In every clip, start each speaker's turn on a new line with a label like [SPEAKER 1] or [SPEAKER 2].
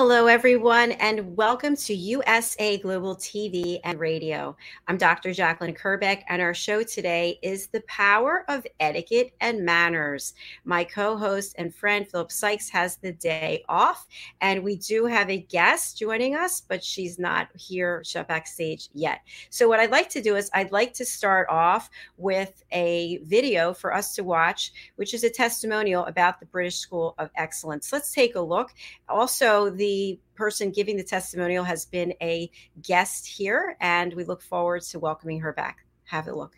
[SPEAKER 1] Hello, everyone, and welcome to USA Global TV and Radio. I'm Dr. Jacqueline Kerbeck, and our show today is The Power of Etiquette and Manners. My co host and friend Philip Sykes has the day off, and we do have a guest joining us, but she's not here shut backstage yet. So, what I'd like to do is, I'd like to start off with a video for us to watch, which is a testimonial about the British School of Excellence. Let's take a look. Also, the person giving the testimonial has been a guest here, and we look forward to welcoming her back. Have a look.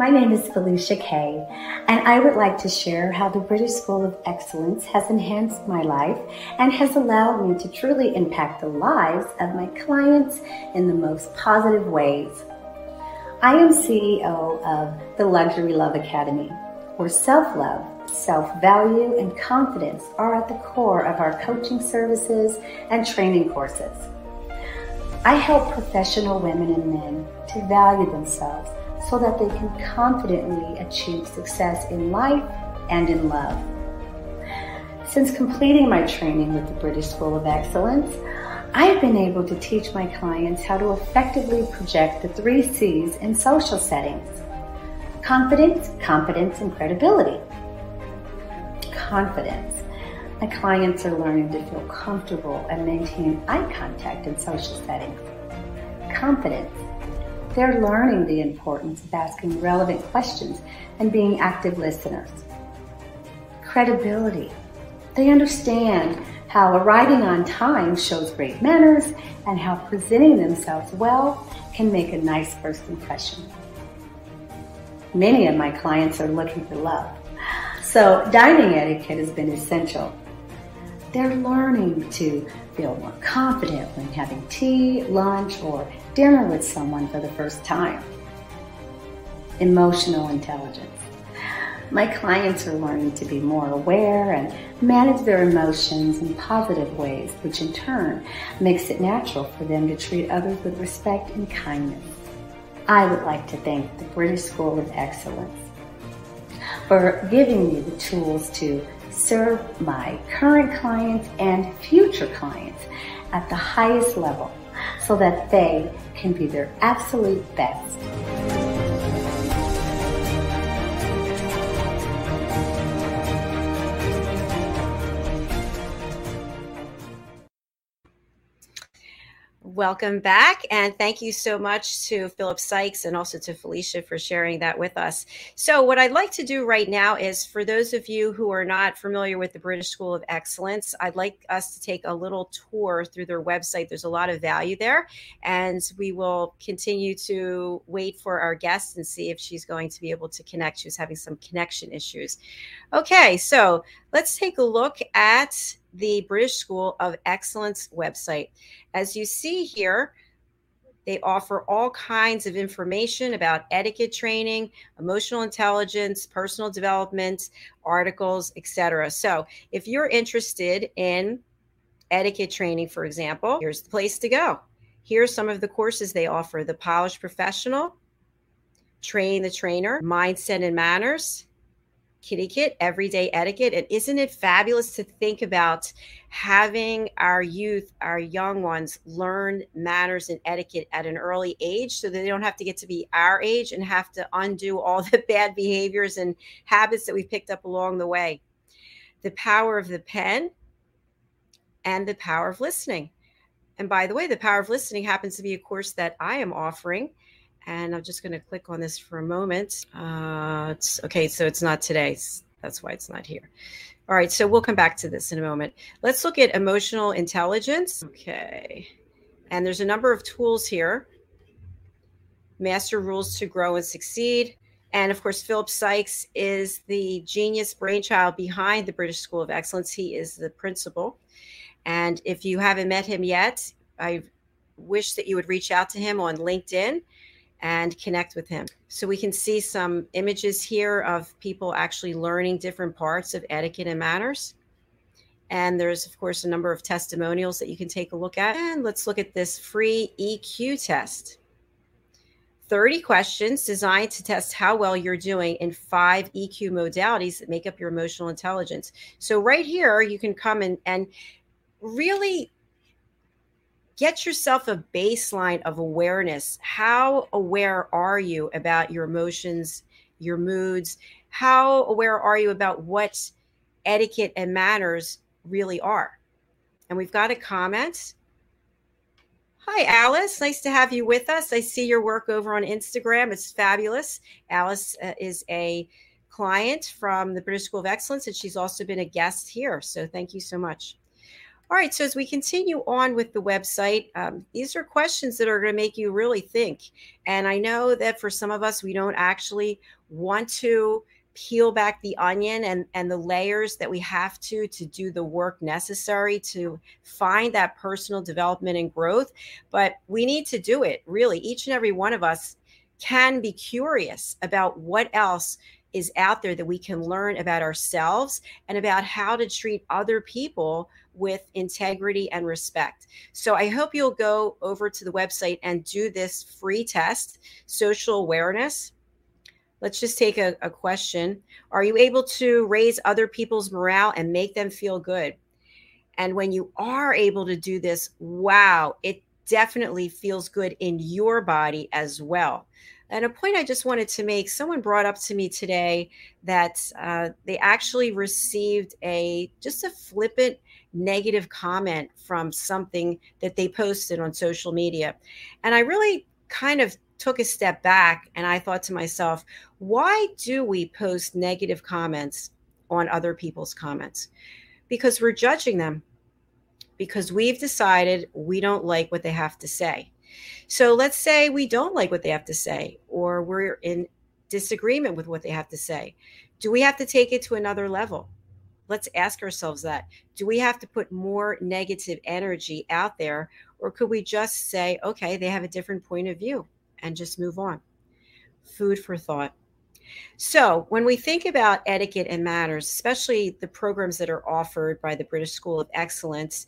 [SPEAKER 2] My name is Felicia Kay, and I would like to share how the British School of Excellence has enhanced my life and has allowed me to truly impact the lives of my clients in the most positive ways. I am CEO of the Luxury Love Academy, where self love, self value, and confidence are at the core of our coaching services and training courses. I help professional women and men to value themselves so that they can confidently achieve success in life and in love. Since completing my training with the British School of Excellence, I've been able to teach my clients how to effectively project the three C's in social settings confidence, competence, and credibility. Confidence. My clients are learning to feel comfortable and maintain eye contact in social settings. Confidence. They're learning the importance of asking relevant questions and being active listeners. Credibility. They understand how arriving on time shows great manners, and how presenting themselves well can make a nice first impression. Many of my clients are looking for love, so dining etiquette has been essential. They're learning to feel more confident when having tea, lunch, or dinner with someone for the first time. Emotional intelligence. My clients are learning to be more aware and manage their emotions in positive ways, which in turn makes it natural for them to treat others with respect and kindness. I would like to thank the British School of Excellence for giving me the tools to serve my current clients and future clients at the highest level so that they can be their absolute best.
[SPEAKER 1] Welcome back. And thank you so much to Philip Sykes and also to Felicia for sharing that with us. So, what I'd like to do right now is for those of you who are not familiar with the British School of Excellence, I'd like us to take a little tour through their website. There's a lot of value there. And we will continue to wait for our guest and see if she's going to be able to connect. She's having some connection issues. Okay, so let's take a look at the British School of Excellence website. As you see here, they offer all kinds of information about etiquette training, emotional intelligence, personal development, articles, etc. So, if you're interested in etiquette training, for example, here's the place to go. Here are some of the courses they offer the Polished Professional, Train the Trainer, Mindset and Manners, kitty kit, everyday etiquette. And isn't it fabulous to think about having our youth, our young ones, learn manners and etiquette at an early age so that they don't have to get to be our age and have to undo all the bad behaviors and habits that we picked up along the way? The power of the pen and the power of listening. And by the way, the power of listening happens to be a course that I am offering and I'm just going to click on this for a moment. Uh, it's okay, so it's not today. That's why it's not here. All right, so we'll come back to this in a moment. Let's look at emotional intelligence. Okay. And there's a number of tools here. Master rules to grow and succeed. And of course, Philip Sykes is the genius brainchild behind the British School of Excellence. He is the principal. And if you haven't met him yet, I wish that you would reach out to him on LinkedIn and connect with him. So we can see some images here of people actually learning different parts of etiquette and manners. And there's, of course, a number of testimonials that you can take a look at. And let's look at this free EQ test 30 questions designed to test how well you're doing in five EQ modalities that make up your emotional intelligence. So, right here, you can come in and really get yourself a baseline of awareness. How aware are you about your emotions, your moods? How aware are you about what etiquette and manners really are? And we've got a comment. Hi, Alice. Nice to have you with us. I see your work over on Instagram. It's fabulous. Alice uh, is a client from the British School of Excellence, and she's also been a guest here. So thank you so much. All right, so as we continue on with the website, um, these are questions that are going to make you really think. And I know that for some of us, we don't actually want to peel back the onion and, and the layers that we have to to do the work necessary to find that personal development and growth. But we need to do it, really. Each and every one of us can be curious about what else is out there that we can learn about ourselves and about how to treat other people with integrity and respect. So I hope you'll go over to the website and do this free test, social awareness. Let's just take a, a question. Are you able to raise other people's morale and make them feel good? And when you are able to do this, wow, it definitely feels good in your body as well. And a point I just wanted to make someone brought up to me today that uh, they actually received a just a flippant negative comment from something that they posted on social media. And I really kind of took a step back and I thought to myself, why do we post negative comments on other people's comments? Because we're judging them, because we've decided we don't like what they have to say. So let's say we don't like what they have to say, or we're in disagreement with what they have to say. Do we have to take it to another level? Let's ask ourselves that. Do we have to put more negative energy out there, or could we just say, okay, they have a different point of view and just move on? Food for thought. So, when we think about etiquette and manners, especially the programs that are offered by the British School of Excellence,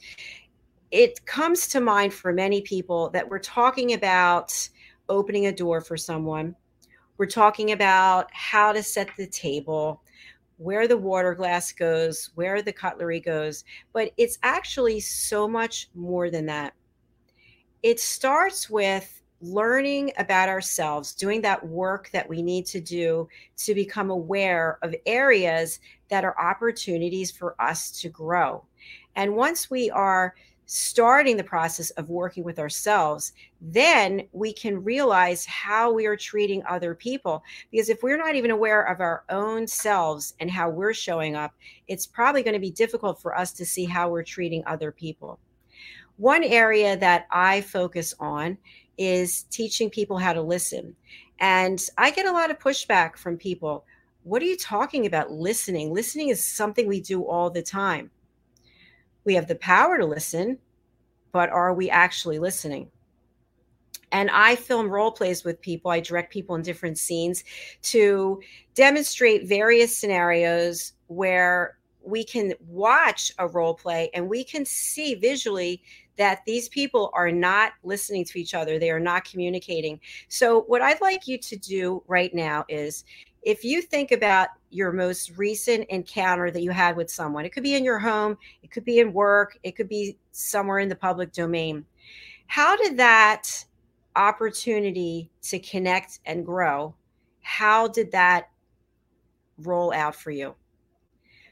[SPEAKER 1] it comes to mind for many people that we're talking about opening a door for someone. We're talking about how to set the table, where the water glass goes, where the cutlery goes, but it's actually so much more than that. It starts with learning about ourselves, doing that work that we need to do to become aware of areas that are opportunities for us to grow. And once we are starting the process of working with ourselves, then we can realize how we are treating other people. Because if we're not even aware of our own selves and how we're showing up, it's probably going to be difficult for us to see how we're treating other people. One area that I focus on is teaching people how to listen. And I get a lot of pushback from people. What are you talking about listening? Listening is something we do all the time we have the power to listen, but are we actually listening? And I film role plays with people. I direct people in different scenes to demonstrate various scenarios where we can watch a role play and we can see visually that these people are not listening to each other. They are not communicating. So, what I'd like you to do right now is if you think about your most recent encounter that you had with someone, it could be in your home, it could be in work, it could be somewhere in the public domain. How did that opportunity to connect and grow, how did that roll out for you?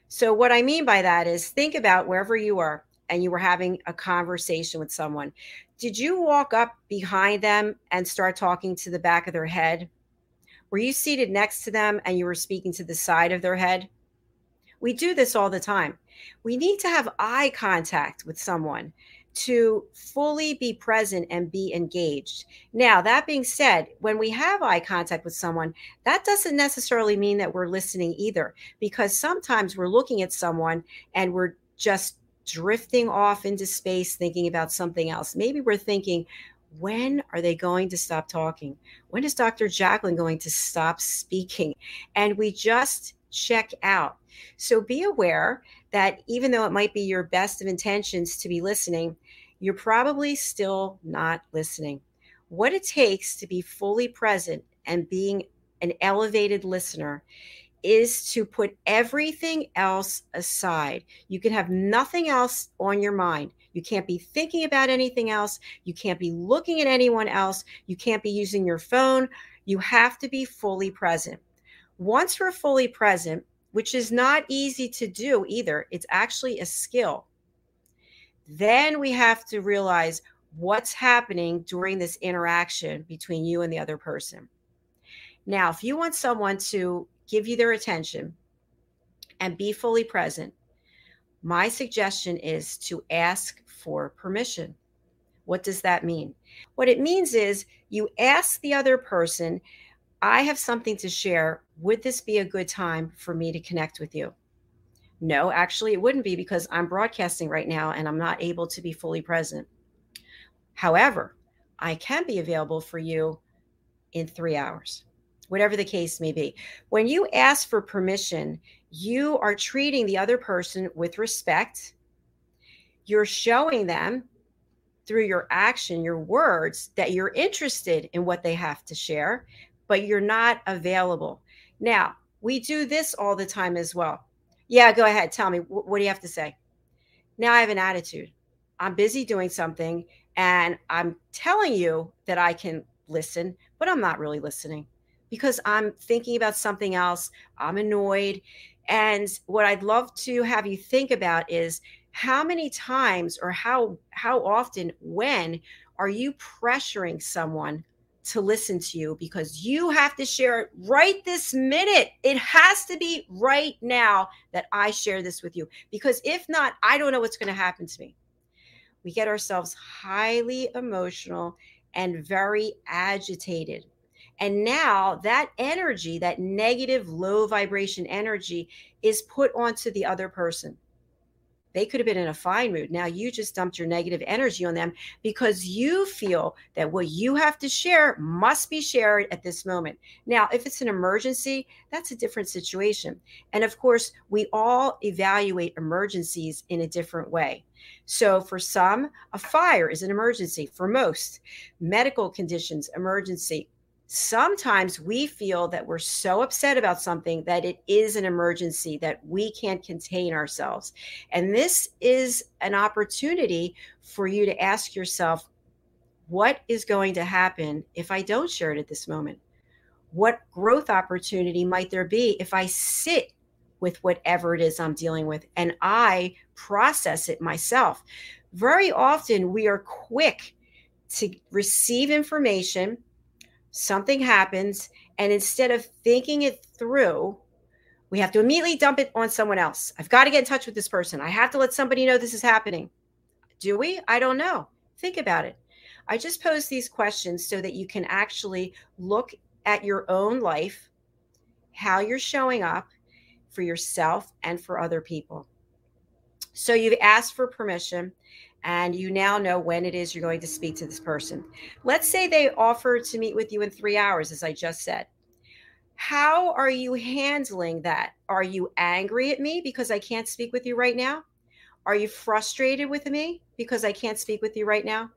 [SPEAKER 1] So, what I mean by that is think about wherever you are and you were having a conversation with someone. Did you walk up behind them and start talking to the back of their head? Were you seated next to them and you were speaking to the side of their head? We do this all the time. We need to have eye contact with someone to fully be present and be engaged. Now, that being said, when we have eye contact with someone, that doesn't necessarily mean that we're listening either, because sometimes we're looking at someone and we're just drifting off into space thinking about something else. Maybe we're thinking, when are they going to stop talking? When is Dr. Jacqueline going to stop speaking? And we just check out. So be aware that even though it might be your best of intentions to be listening, you're probably still not listening. What it takes to be fully present and being an elevated listener is to put everything else aside. You can have nothing else on your mind. You can't be thinking about anything else. You can't be looking at anyone else. You can't be using your phone. You have to be fully present. Once we're fully present, which is not easy to do either, it's actually a skill. Then we have to realize what's happening during this interaction between you and the other person. Now, if you want someone to give you their attention and be fully present, my suggestion is to ask for permission. What does that mean? What it means is you ask the other person, I have something to share. Would this be a good time for me to connect with you? No, actually, it wouldn't be because I'm broadcasting right now and I'm not able to be fully present. However, I can be available for you in three hours whatever the case may be. When you ask for permission, you are treating the other person with respect. You're showing them through your action, your words, that you're interested in what they have to share, but you're not available. Now, we do this all the time as well. Yeah, go ahead. Tell me, what do you have to say? Now I have an attitude. I'm busy doing something and I'm telling you that I can listen, but I'm not really listening because I'm thinking about something else. I'm annoyed. And what I'd love to have you think about is how many times or how how often when are you pressuring someone to listen to you because you have to share it right this minute. It has to be right now that I share this with you because if not, I don't know what's going to happen to me. We get ourselves highly emotional and very agitated and now that energy, that negative, low vibration energy, is put onto the other person. They could have been in a fine mood. Now you just dumped your negative energy on them because you feel that what you have to share must be shared at this moment. Now, if it's an emergency, that's a different situation. And of course, we all evaluate emergencies in a different way. So, for some, a fire is an emergency. For most, medical conditions, emergency sometimes we feel that we're so upset about something that it is an emergency that we can't contain ourselves. And this is an opportunity for you to ask yourself what is going to happen if i don't share it at this moment? What growth opportunity might there be if i sit with whatever it is i'm dealing with and i process it myself? Very often we are quick to receive information something happens, and instead of thinking it through, we have to immediately dump it on someone else. I've got to get in touch with this person. I have to let somebody know this is happening. Do we? I don't know. Think about it. I just pose these questions so that you can actually look at your own life, how you're showing up for yourself and for other people. So you've asked for permission and you now know when it is you're going to speak to this person. Let's say they offer to meet with you in three hours, as I just said. How are you handling that? Are you angry at me because I can't speak with you right now? Are you frustrated with me because I can't speak with you right now?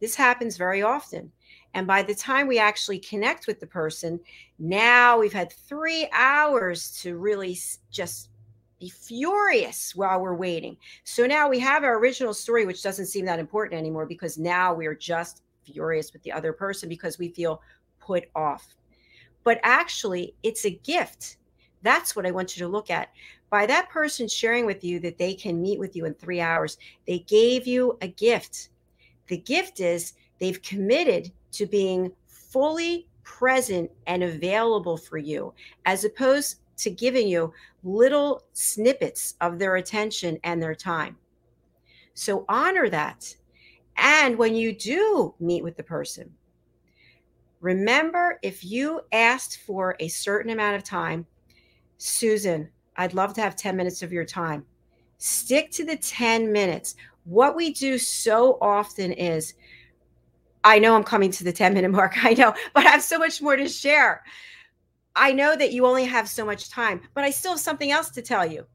[SPEAKER 1] This happens very often. And by the time we actually connect with the person, now we've had three hours to really just be furious while we're waiting. So now we have our original story, which doesn't seem that important anymore because now we're just furious with the other person because we feel put off. But actually, it's a gift. That's what I want you to look at. By that person sharing with you that they can meet with you in three hours, they gave you a gift. The gift is they've committed to being fully present and available for you, as opposed to giving you little snippets of their attention and their time. So honor that. And when you do meet with the person, remember if you asked for a certain amount of time, Susan, I'd love to have 10 minutes of your time. Stick to the 10 minutes. What we do so often is, I know I'm coming to the 10 minute mark, I know, but I have so much more to share. I know that you only have so much time, but I still have something else to tell you.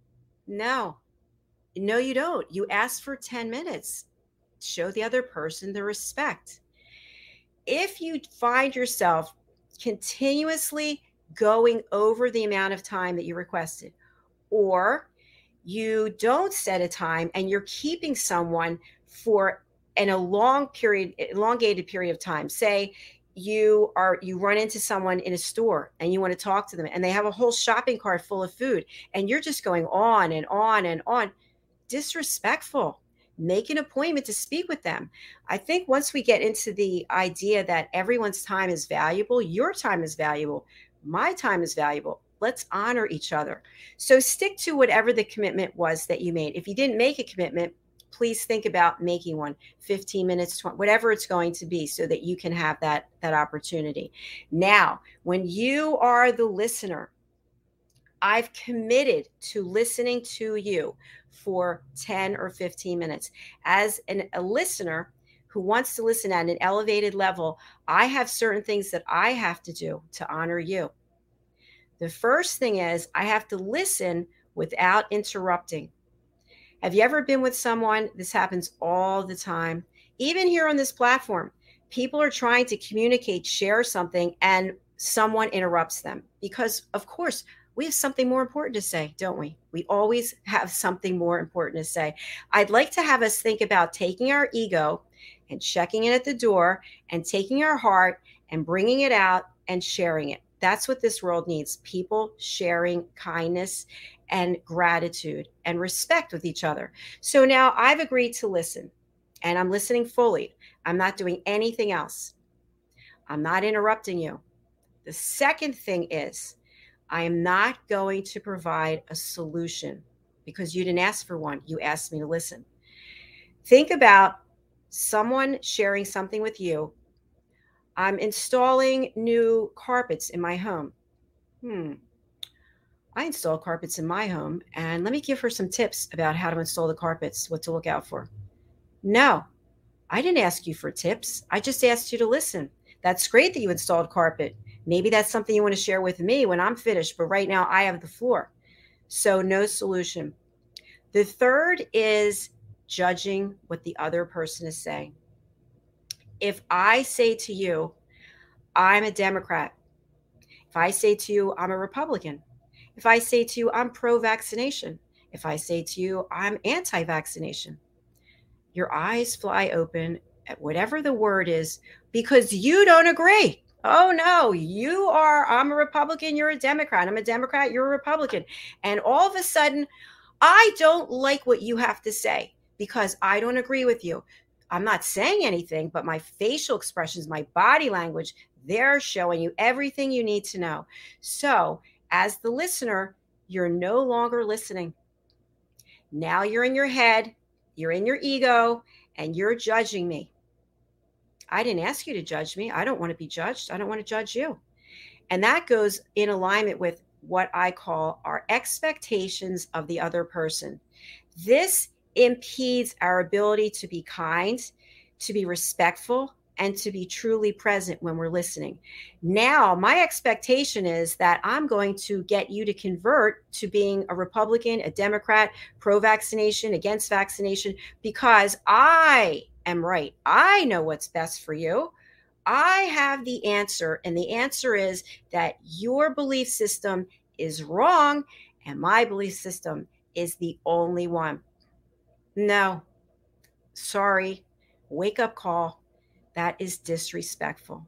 [SPEAKER 1] No, no, you don't. You ask for 10 minutes. Show the other person the respect. If you find yourself continuously going over the amount of time that you requested, or you don't set a time and you're keeping someone for in a long period elongated period of time say you are you run into someone in a store and you want to talk to them and they have a whole shopping cart full of food and you're just going on and on and on. Disrespectful. Make an appointment to speak with them. I think once we get into the idea that everyone's time is valuable your time is valuable my time is valuable let's honor each other. So stick to whatever the commitment was that you made. If you didn't make a commitment please think about making one 15 minutes 20, whatever it's going to be so that you can have that that opportunity. Now when you are the listener i've committed to listening to you for 10 or 15 minutes. As an, a listener who wants to listen at an elevated level i have certain things that i have to do to honor you. The first thing is i have to listen without interrupting have you ever been with someone? This happens all the time. Even here on this platform, people are trying to communicate, share something, and someone interrupts them because, of course, we have something more important to say, don't we? We always have something more important to say. I'd like to have us think about taking our ego and checking it at the door and taking our heart and bringing it out and sharing it. That's what this world needs people sharing kindness and gratitude and respect with each other. So now I've agreed to listen and I'm listening fully. I'm not doing anything else. I'm not interrupting you. The second thing is, I am not going to provide a solution because you didn't ask for one. You asked me to listen. Think about someone sharing something with you. I'm installing new carpets in my home. Hmm. I install carpets in my home, and let me give her some tips about how to install the carpets, what to look out for. No, I didn't ask you for tips. I just asked you to listen. That's great that you installed carpet. Maybe that's something you want to share with me when I'm finished, but right now I have the floor. So, no solution. The third is judging what the other person is saying. If I say to you, I'm a Democrat, if I say to you, I'm a Republican, if I say to you, I'm pro vaccination, if I say to you, I'm anti vaccination, your eyes fly open at whatever the word is because you don't agree. Oh no, you are, I'm a Republican, you're a Democrat. I'm a Democrat, you're a Republican. And all of a sudden, I don't like what you have to say because I don't agree with you. I'm not saying anything, but my facial expressions, my body language, they're showing you everything you need to know. So as the listener, you're no longer listening. Now you're in your head, you're in your ego, and you're judging me. I didn't ask you to judge me. I don't want to be judged. I don't want to judge you. And that goes in alignment with what I call our expectations of the other person. This impedes our ability to be kind, to be respectful, and to be truly present when we're listening. Now, my expectation is that I'm going to get you to convert to being a Republican, a Democrat, pro vaccination, against vaccination, because I am right. I know what's best for you. I have the answer. And the answer is that your belief system is wrong and my belief system is the only one. No, sorry. Wake up call that is disrespectful.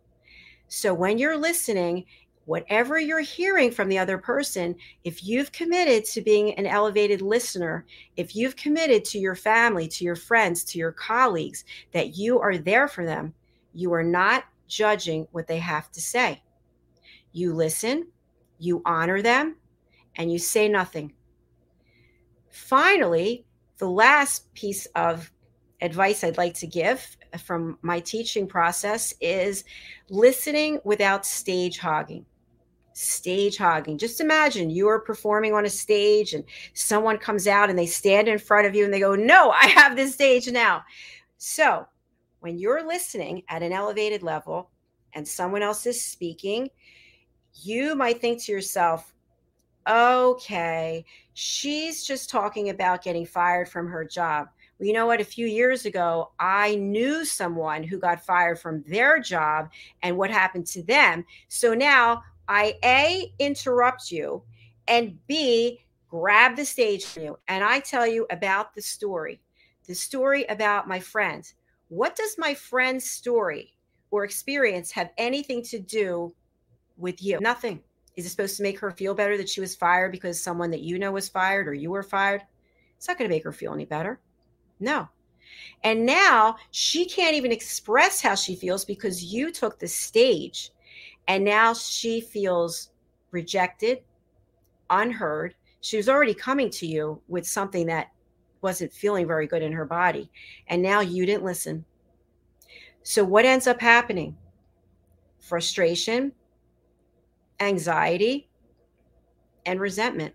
[SPEAKER 1] So when you're listening, whatever you're hearing from the other person, if you've committed to being an elevated listener, if you've committed to your family, to your friends, to your colleagues, that you are there for them, you are not judging what they have to say. You listen, you honor them, and you say nothing. Finally, the last piece of advice I'd like to give from my teaching process is listening without stage hogging. Stage hogging. Just imagine you are performing on a stage and someone comes out and they stand in front of you and they go, No, I have this stage now. So when you're listening at an elevated level and someone else is speaking, you might think to yourself, okay, she's just talking about getting fired from her job. Well, you know what? A few years ago, I knew someone who got fired from their job and what happened to them. So now I A, interrupt you, and B, grab the stage from you. And I tell you about the story, the story about my friend. What does my friend's story or experience have anything to do with you? Nothing. Is it supposed to make her feel better that she was fired because someone that you know was fired or you were fired? It's not going to make her feel any better. No. And now she can't even express how she feels because you took the stage. And now she feels rejected, unheard. She was already coming to you with something that wasn't feeling very good in her body. And now you didn't listen. So, what ends up happening? Frustration, anxiety, and resentment.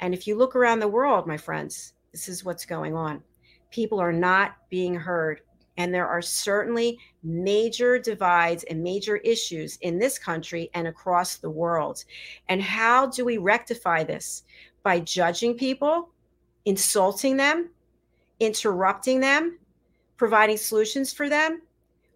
[SPEAKER 1] And if you look around the world, my friends, this is what's going on. People are not being heard. And there are certainly major divides and major issues in this country and across the world. And how do we rectify this? By judging people, insulting them, interrupting them, providing solutions for them.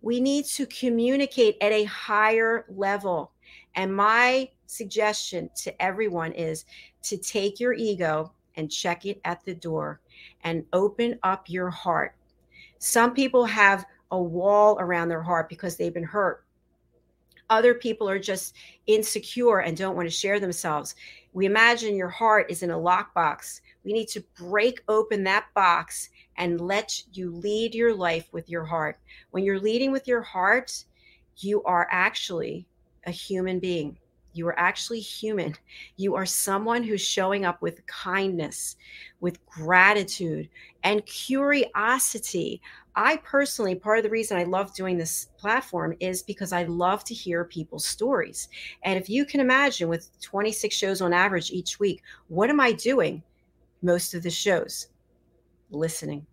[SPEAKER 1] We need to communicate at a higher level and my suggestion to everyone is to take your ego and check it at the door and open up your heart. Some people have a wall around their heart because they've been hurt. Other people are just insecure and don't want to share themselves. We imagine your heart is in a lockbox. We need to break open that box and let you lead your life with your heart. When you're leading with your heart, you are actually a human being. You are actually human. You are someone who's showing up with kindness, with gratitude, and curiosity. I personally, part of the reason I love doing this platform is because I love to hear people's stories. And if you can imagine, with 26 shows on average each week, what am I doing most of the shows? Listening.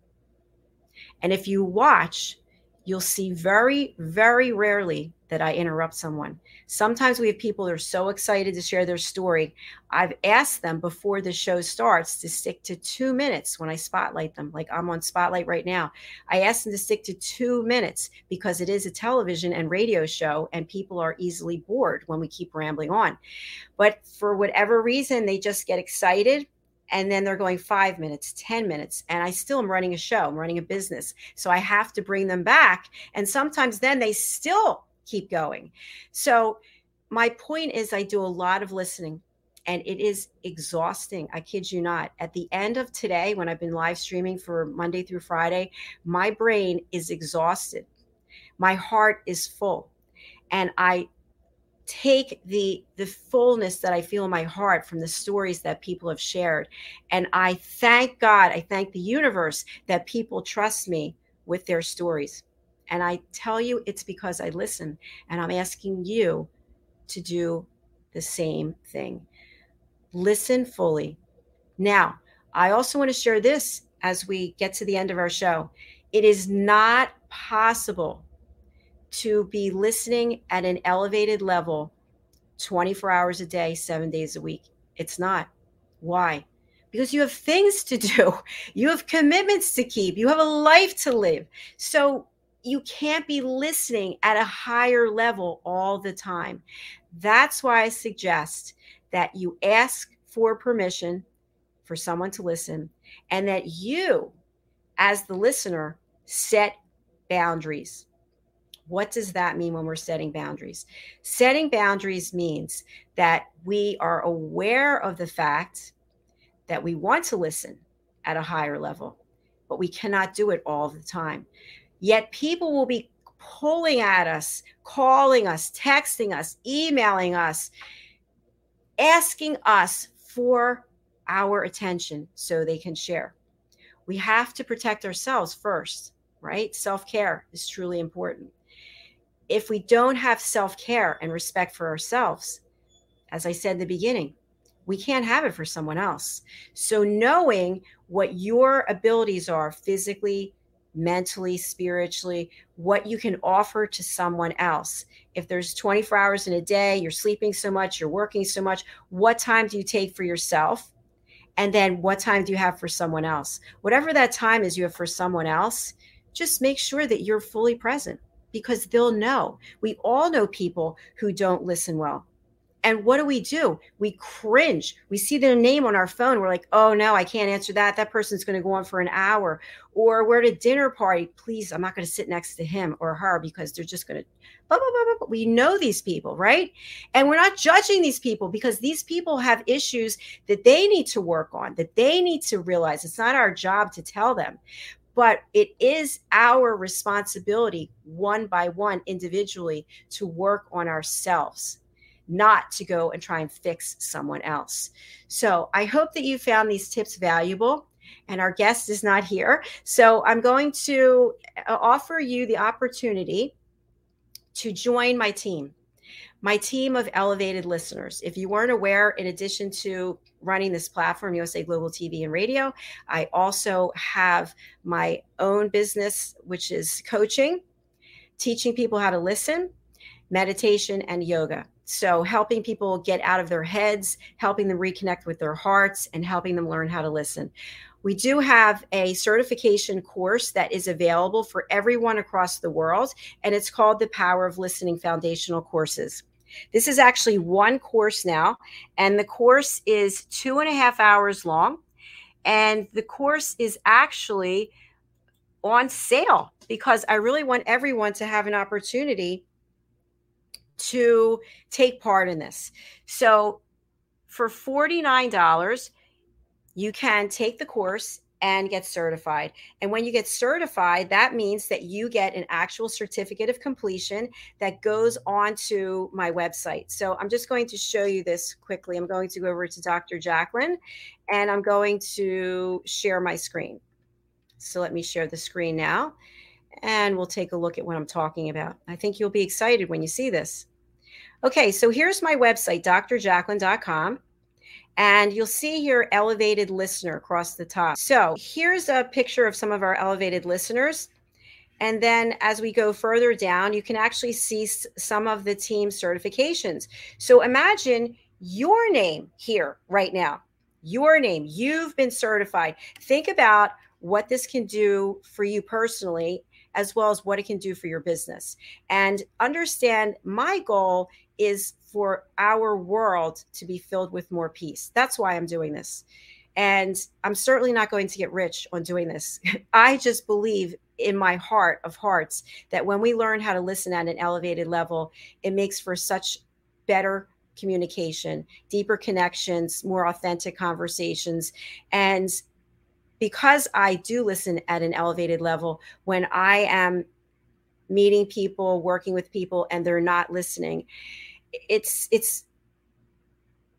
[SPEAKER 1] And if you watch, you'll see very, very rarely that I interrupt someone. Sometimes we have people that are so excited to share their story. I've asked them before the show starts to stick to two minutes when I spotlight them. Like I'm on Spotlight right now. I ask them to stick to two minutes because it is a television and radio show, and people are easily bored when we keep rambling on. But for whatever reason, they just get excited and then they're going five minutes, 10 minutes, and I still am running a show, I'm running a business. So I have to bring them back. And sometimes then they still keep going. So my point is, I do a lot of listening and it is exhausting. I kid you not. At the end of today, when I've been live streaming for Monday through Friday, my brain is exhausted. My heart is full. And I take the the fullness that I feel in my heart from the stories that people have shared and I thank God I thank the universe that people trust me with their stories and I tell you it's because I listen and I'm asking you to do the same thing listen fully now I also want to share this as we get to the end of our show it is not possible to be listening at an elevated level 24 hours a day, seven days a week. It's not. Why? Because you have things to do, you have commitments to keep, you have a life to live. So you can't be listening at a higher level all the time. That's why I suggest that you ask for permission for someone to listen and that you, as the listener, set boundaries. What does that mean when we're setting boundaries? Setting boundaries means that we are aware of the fact that we want to listen at a higher level, but we cannot do it all the time. Yet people will be pulling at us, calling us, texting us, emailing us, asking us for our attention so they can share. We have to protect ourselves first, right? Self care is truly important. If we don't have self care and respect for ourselves, as I said in the beginning, we can't have it for someone else. So, knowing what your abilities are physically, mentally, spiritually, what you can offer to someone else. If there's 24 hours in a day, you're sleeping so much, you're working so much, what time do you take for yourself? And then what time do you have for someone else? Whatever that time is you have for someone else, just make sure that you're fully present because they'll know. We all know people who don't listen well. And what do we do? We cringe. We see their name on our phone. We're like, oh no, I can't answer that. That person's going to go on for an hour. Or we're at a dinner party. Please, I'm not going to sit next to him or her because they're just going to blah, blah, blah, blah. We know these people, right? And we're not judging these people because these people have issues that they need to work on, that they need to realize. It's not our job to tell them but it is our responsibility one by one individually to work on ourselves not to go and try and fix someone else. So I hope that you found these tips valuable. And our guest is not here. So I'm going to uh, offer you the opportunity to join my team, my team of elevated listeners. If you weren't aware, in addition to running this platform, USA Global TV and Radio, I also have my own business, which is coaching, teaching people how to listen, meditation, and yoga. So, helping people get out of their heads, helping them reconnect with their hearts, and helping them learn how to listen. We do have a certification course that is available for everyone across the world, and it's called the Power of Listening Foundational Courses. This is actually one course now, and the course is two and a half hours long. And the course is actually on sale because I really want everyone to have an opportunity to take part in this. So for $49, you can take the course and get certified. And when you get certified, that means that you get an actual certificate of completion that goes onto my website. So I'm just going to show you this quickly. I'm going to go over to Dr. Jacqueline and I'm going to share my screen. So let me share the screen now and we'll take a look at what I'm talking about. I think you'll be excited when you see this. Okay, so here's my website, drjacqueline.com. And you'll see here elevated listener across the top. So here's a picture of some of our elevated listeners. And then as we go further down, you can actually see some of the team certifications. So imagine your name here right now. Your name, you've been certified. Think about what this can do for you personally as well as what it can do for your business. And understand my goal is for our world to be filled with more peace. That's why I'm doing this. And I'm certainly not going to get rich on doing this. I just believe in my heart of hearts that when we learn how to listen at an elevated level, it makes for such better communication, deeper connections, more authentic conversations. And because I do listen at an elevated level, when I am meeting people, working with people, and they're not listening, it's it's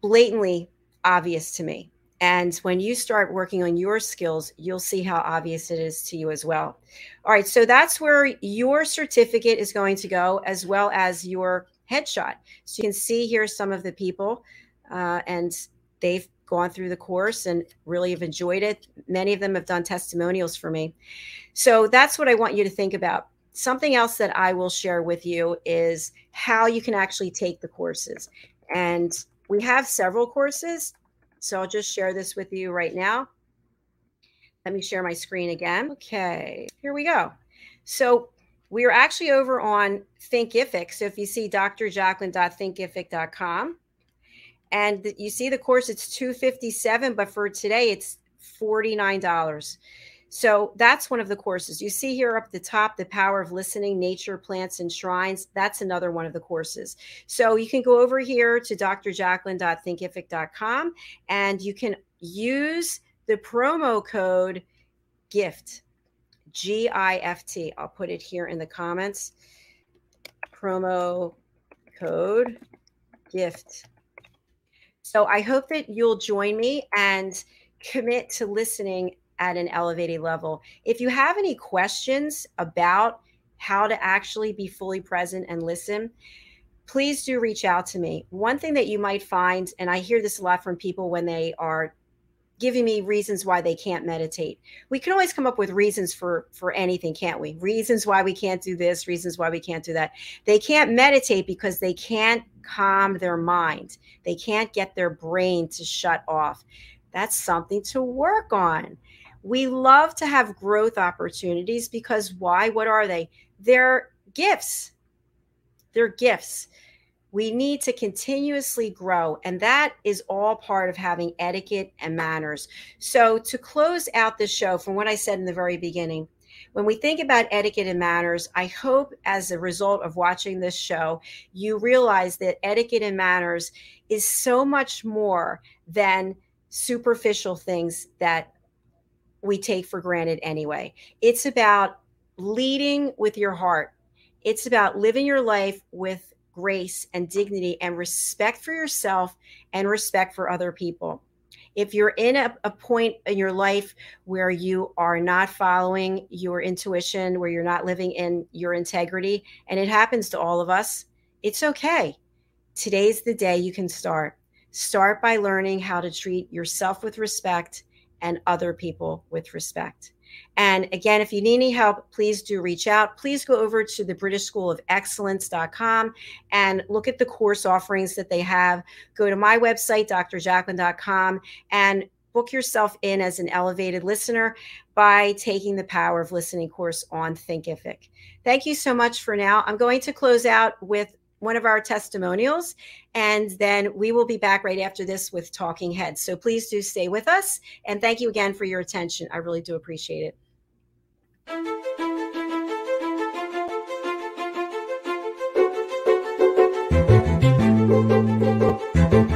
[SPEAKER 1] blatantly obvious to me. And when you start working on your skills, you'll see how obvious it is to you as well. All right, so that's where your certificate is going to go, as well as your headshot. So you can see here some of the people, uh, and they've gone through the course and really have enjoyed it. Many of them have done testimonials for me. So that's what I want you to think about. Something else that I will share with you is how you can actually take the courses. And we have several courses. So I'll just share this with you right now. Let me share my screen again. Okay, here we go. So we are actually over on Thinkific. So if you see drjacqueline.thinkific.com, and you see the course it's 257 but for today it's $49 so that's one of the courses. You see here up the top the power of listening nature plants and shrines. That's another one of the courses. So you can go over here to drjacqueline.thinkific.com and you can use the promo code gift g-i-f-t i'll put it here in the comments. Promo code gift So I hope that you'll join me and commit to listening at an elevated level. If you have any questions about how to actually be fully present and listen, please do reach out to me. One thing that you might find, and I hear this a lot from people when they are giving me reasons why they can't meditate. We can always come up with reasons for for anything, can't we? Reasons why we can't do this, reasons why we can't do that. They can't meditate because they can't calm their mind. They can't get their brain to shut off. That's something to work on. We love to have growth opportunities because why? What are they? They're gifts. They're gifts. We need to continuously grow, and that is all part of having etiquette and manners. So, to close out the show, from what I said in the very beginning, when we think about etiquette and manners, I hope as a result of watching this show, you realize that etiquette and manners is so much more than superficial things that we take for granted anyway. It's about leading with your heart. It's about living your life with grace and dignity and respect for yourself and respect for other people. If you're in a, a, point in your life where you are not following your intuition, where you're not living in your integrity, and it happens to all of us, it's okay. Today's the day you can start. Start by learning how to treat yourself with respect and other people with respect. And again, if you need any help, please do reach out. Please go over to the British School of Excellence.com and look at the course offerings that they have. Go to my website, drjacqueline.com, and book yourself in as an elevated listener by taking the power of listening course on Thinkific. Thank you so much for now. I'm going to close out with one of our testimonials. And then we will be back right after this with Talking Heads. So please do stay with us. And thank you again for your attention. I really do appreciate it. My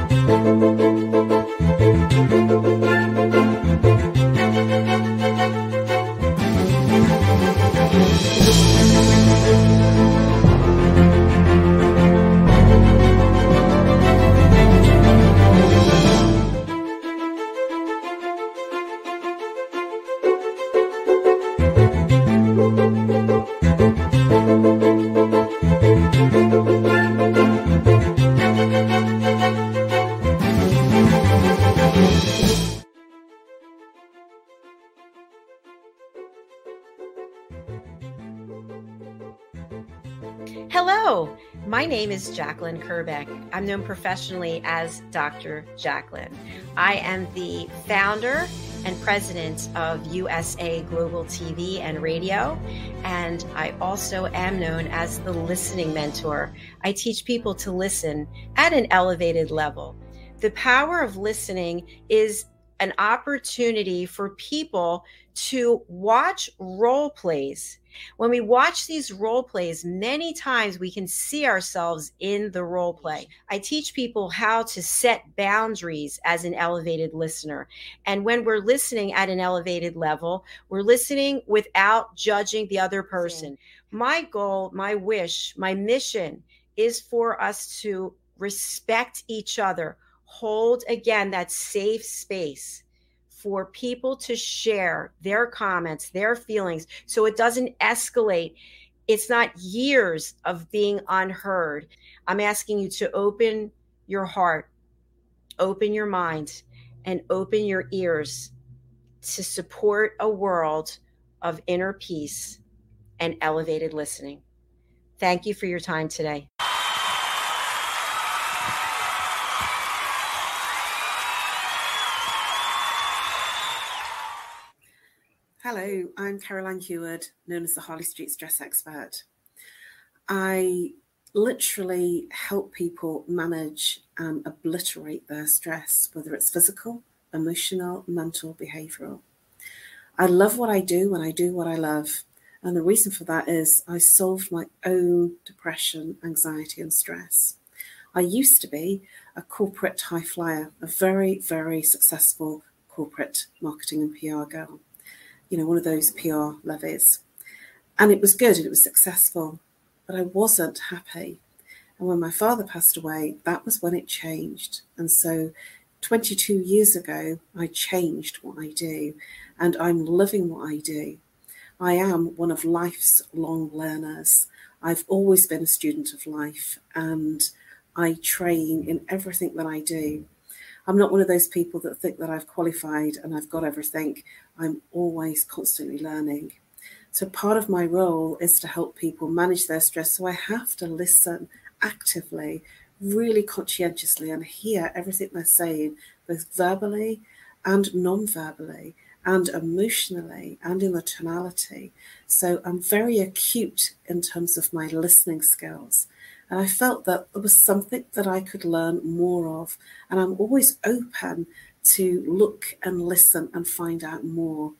[SPEAKER 1] Jacqueline Kerbeck. I'm known professionally as Dr. Jacqueline. I am the founder and president of USA Global TV and Radio, and I also am known as the listening mentor. I teach people to listen at an elevated level. The power of listening is an opportunity for people to watch role plays when we watch these role plays, many times we can see ourselves in the role play. I teach people how to set boundaries as an elevated listener. And when we're listening at an elevated level, we're listening without judging the other person. My goal, my wish, my mission is for us to respect each other, hold again that safe space for people to share their comments, their feelings, so it doesn't escalate. It's not years of being unheard. I'm asking you to open your heart, open your mind, and open your ears to support a world of inner peace and elevated listening. Thank you for your time today.
[SPEAKER 3] Hello, I'm Caroline Heward, known as the Harley Street Stress Expert. I literally help people manage and obliterate their stress, whether it's physical, emotional, mental, behavioral. I love what I do when I do what I love. And the reason for that is I solved my own depression, anxiety, and stress. I used to be a corporate high flyer, a very, very successful corporate marketing and PR girl you know, one of those PR levies. And it was good and it was successful, but I wasn't happy. And when my father passed away, that was when it changed. And so 22 years ago, I changed what I do and I'm loving what I do. I am one of life's long learners. I've always been a student of life and I train in everything that I do. I'm not one of those people that think that I've qualified and I've got everything. I'm always constantly learning. So, part of my role is to help people manage their stress. So, I have to listen actively, really conscientiously, and hear everything they're saying, both verbally and non verbally, and emotionally, and in the tonality. So, I'm very acute in terms of my listening skills. And I felt that there was something that I could learn more of. And I'm always open to look and listen and find out more.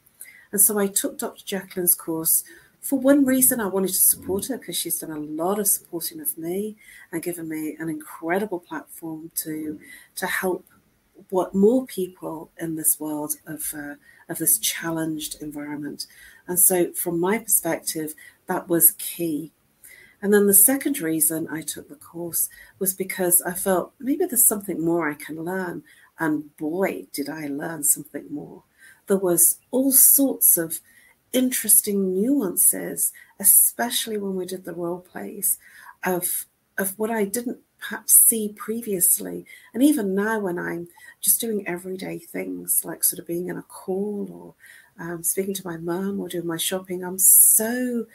[SPEAKER 3] And so I took Dr. Jacqueline's course. For one reason, I wanted to support her because she's done a lot of supporting of me and given me an incredible platform to to help what more people in this world of uh, of this challenged environment. And so, from my perspective, that was key. And then the second reason I took the course was because I felt maybe there's something more I can learn. And boy, did I learn something more. There was all sorts of interesting nuances, especially when we did the role plays, of, of what I didn't perhaps see previously. And even now, when I'm just doing everyday things like sort of being in a call or um, speaking to my mum or doing my shopping, I'm so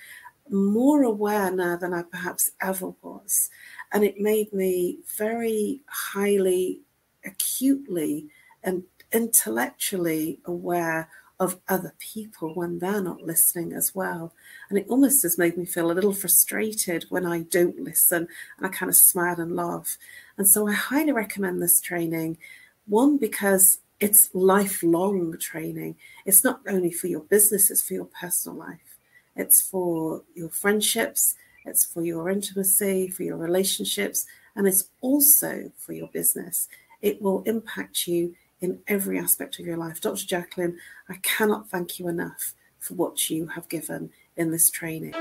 [SPEAKER 3] more aware now than I perhaps ever was. And it made me very highly, acutely, and intellectually aware of other people when they're not listening as well. And it almost has made me feel a little frustrated when I don't listen and I kind of smile and laugh. And so I highly recommend this training. One, because it's lifelong training. It's not only for your business, it's for your personal life. It's for your friendships, it's for your intimacy, for your relationships, and it's also for your business. It will impact you in every aspect of your life. Dr. Jacqueline, I cannot thank you enough for what you have given in this training.